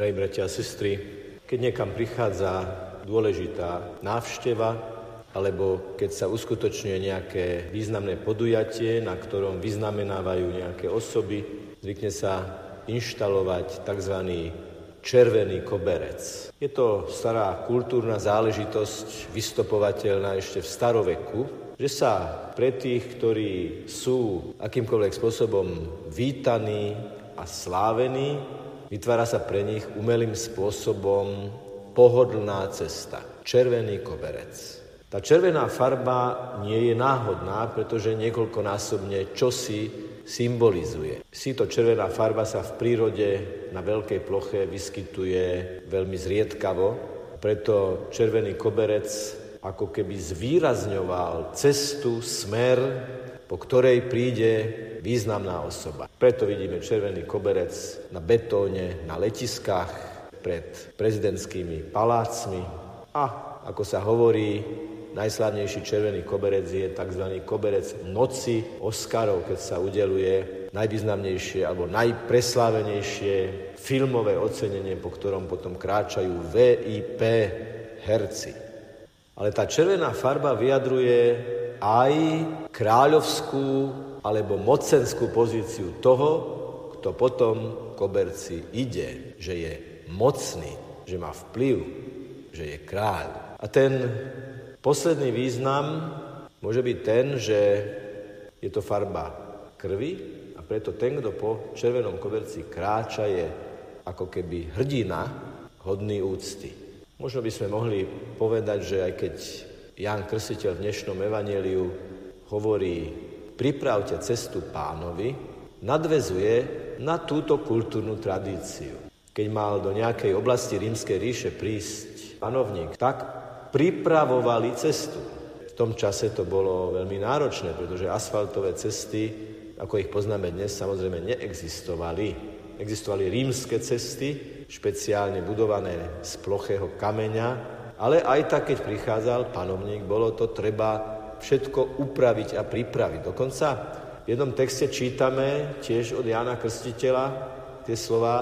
Drahí bratia a sestry, keď niekam prichádza dôležitá návšteva, alebo keď sa uskutočňuje nejaké významné podujatie, na ktorom vyznamenávajú nejaké osoby, zvykne sa inštalovať tzv. červený koberec. Je to stará kultúrna záležitosť, vystopovateľná ešte v staroveku, že sa pre tých, ktorí sú akýmkoľvek spôsobom vítaní a slávení, vytvára sa pre nich umelým spôsobom pohodlná cesta. Červený koberec. Tá červená farba nie je náhodná, pretože niekoľkonásobne čosi symbolizuje. Síto červená farba sa v prírode na veľkej ploche vyskytuje veľmi zriedkavo, preto červený koberec ako keby zvýrazňoval cestu, smer, po ktorej príde významná osoba. Preto vidíme červený koberec na betóne, na letiskách, pred prezidentskými palácmi a, ako sa hovorí, Najslavnejší červený koberec je tzv. koberec noci Oscarov, keď sa udeluje najvýznamnejšie alebo najpreslávenejšie filmové ocenenie, po ktorom potom kráčajú VIP herci. Ale tá červená farba vyjadruje aj kráľovskú alebo mocenskú pozíciu toho, kto potom koberci ide, že je mocný, že má vplyv, že je kráľ. A ten Posledný význam môže byť ten, že je to farba krvi a preto ten, kto po červenom koberci kráča, je ako keby hrdina hodný úcty. Možno by sme mohli povedať, že aj keď Ján Krstiteľ v dnešnom evaneliu hovorí pripravte cestu pánovi, nadvezuje na túto kultúrnu tradíciu. Keď mal do nejakej oblasti rímskej ríše prísť panovník, tak pripravovali cestu. V tom čase to bolo veľmi náročné, pretože asfaltové cesty, ako ich poznáme dnes, samozrejme neexistovali. Existovali rímske cesty, špeciálne budované z plochého kameňa, ale aj tak, keď prichádzal panovník, bolo to treba všetko upraviť a pripraviť. Dokonca v jednom texte čítame tiež od Jána Krstiteľa tie slova,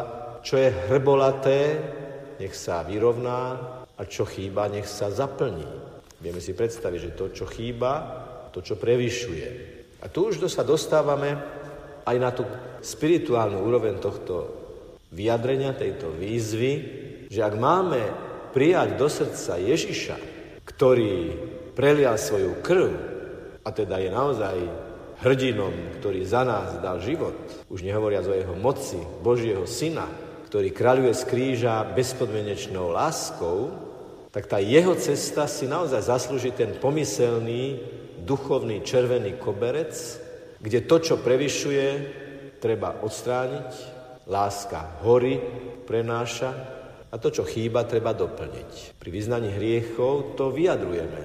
čo je hrbolaté, nech sa vyrovná, a čo chýba, nech sa zaplní. Vieme si predstaviť, že to, čo chýba, to, čo prevyšuje. A tu už sa dostávame aj na tú spirituálnu úroveň tohto vyjadrenia, tejto výzvy, že ak máme prijať do srdca Ježiša, ktorý prelial svoju krv, a teda je naozaj hrdinom, ktorý za nás dal život, už nehovoriac o jeho moci, Božieho Syna, ktorý kráľuje z kríža bezpodmenečnou láskou, tak tá jeho cesta si naozaj zaslúži ten pomyselný, duchovný červený koberec, kde to, čo prevyšuje, treba odstrániť, láska hory prenáša a to, čo chýba, treba doplniť. Pri vyznaní hriechov to vyjadrujeme,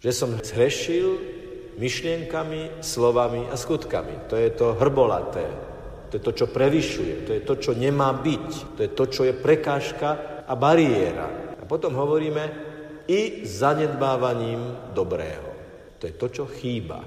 že som zhrešil myšlienkami, slovami a skutkami. To je to hrbolaté, to je to, čo prevyšuje, to je to, čo nemá byť, to je to, čo je prekážka a bariéra potom hovoríme i zanedbávaním dobrého. To je to, čo chýba.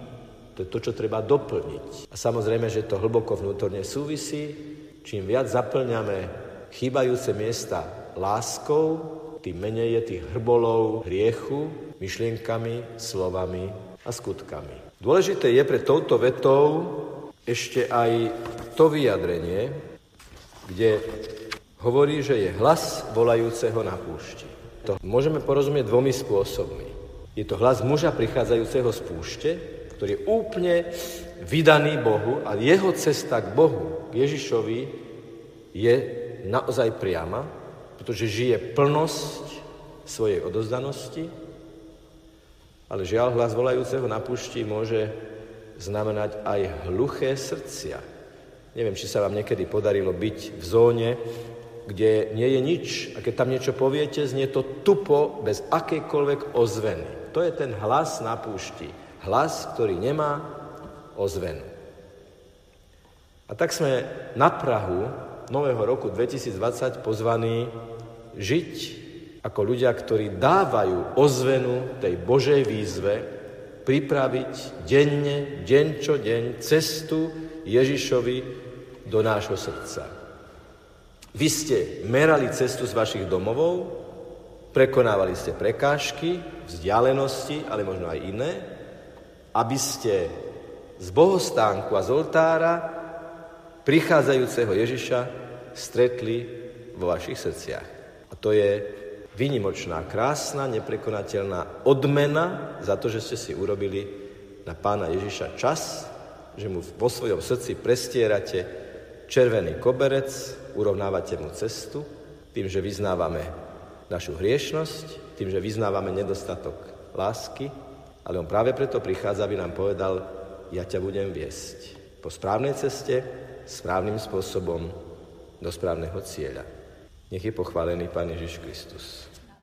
To je to, čo treba doplniť. A samozrejme, že to hlboko vnútorne súvisí. Čím viac zaplňame chýbajúce miesta láskou, tým menej je tých hrbolov hriechu, myšlienkami, slovami a skutkami. Dôležité je pre touto vetou ešte aj to vyjadrenie, kde hovorí, že je hlas volajúceho na púšti. To môžeme porozumieť dvomi spôsobmi. Je to hlas muža prichádzajúceho z púšte, ktorý je úplne vydaný Bohu a jeho cesta k Bohu, k Ježišovi, je naozaj priama, pretože žije plnosť svojej odozdanosti, ale žiaľ hlas volajúceho na púšti môže znamenať aj hluché srdcia. Neviem, či sa vám niekedy podarilo byť v zóne, kde nie je nič a keď tam niečo poviete, znie to tupo, bez akejkoľvek ozveny. To je ten hlas na púšti. Hlas, ktorý nemá ozvenu. A tak sme na Prahu nového roku 2020 pozvaní žiť ako ľudia, ktorí dávajú ozvenu tej Božej výzve, pripraviť denne, deň čo deň cestu Ježišovi do nášho srdca. Vy ste merali cestu z vašich domovov, prekonávali ste prekážky, vzdialenosti, ale možno aj iné, aby ste z bohostánku a z oltára prichádzajúceho Ježiša stretli vo vašich srdciach. A to je vynimočná, krásna, neprekonateľná odmena za to, že ste si urobili na pána Ježiša čas, že mu vo svojom srdci prestierate červený koberec, urovnávate mu cestu, tým, že vyznávame našu hriešnosť, tým, že vyznávame nedostatok lásky, ale on práve preto prichádza, aby nám povedal, ja ťa budem viesť po správnej ceste, správnym spôsobom do správneho cieľa. Nech je pochválený Pán Ježiš Kristus.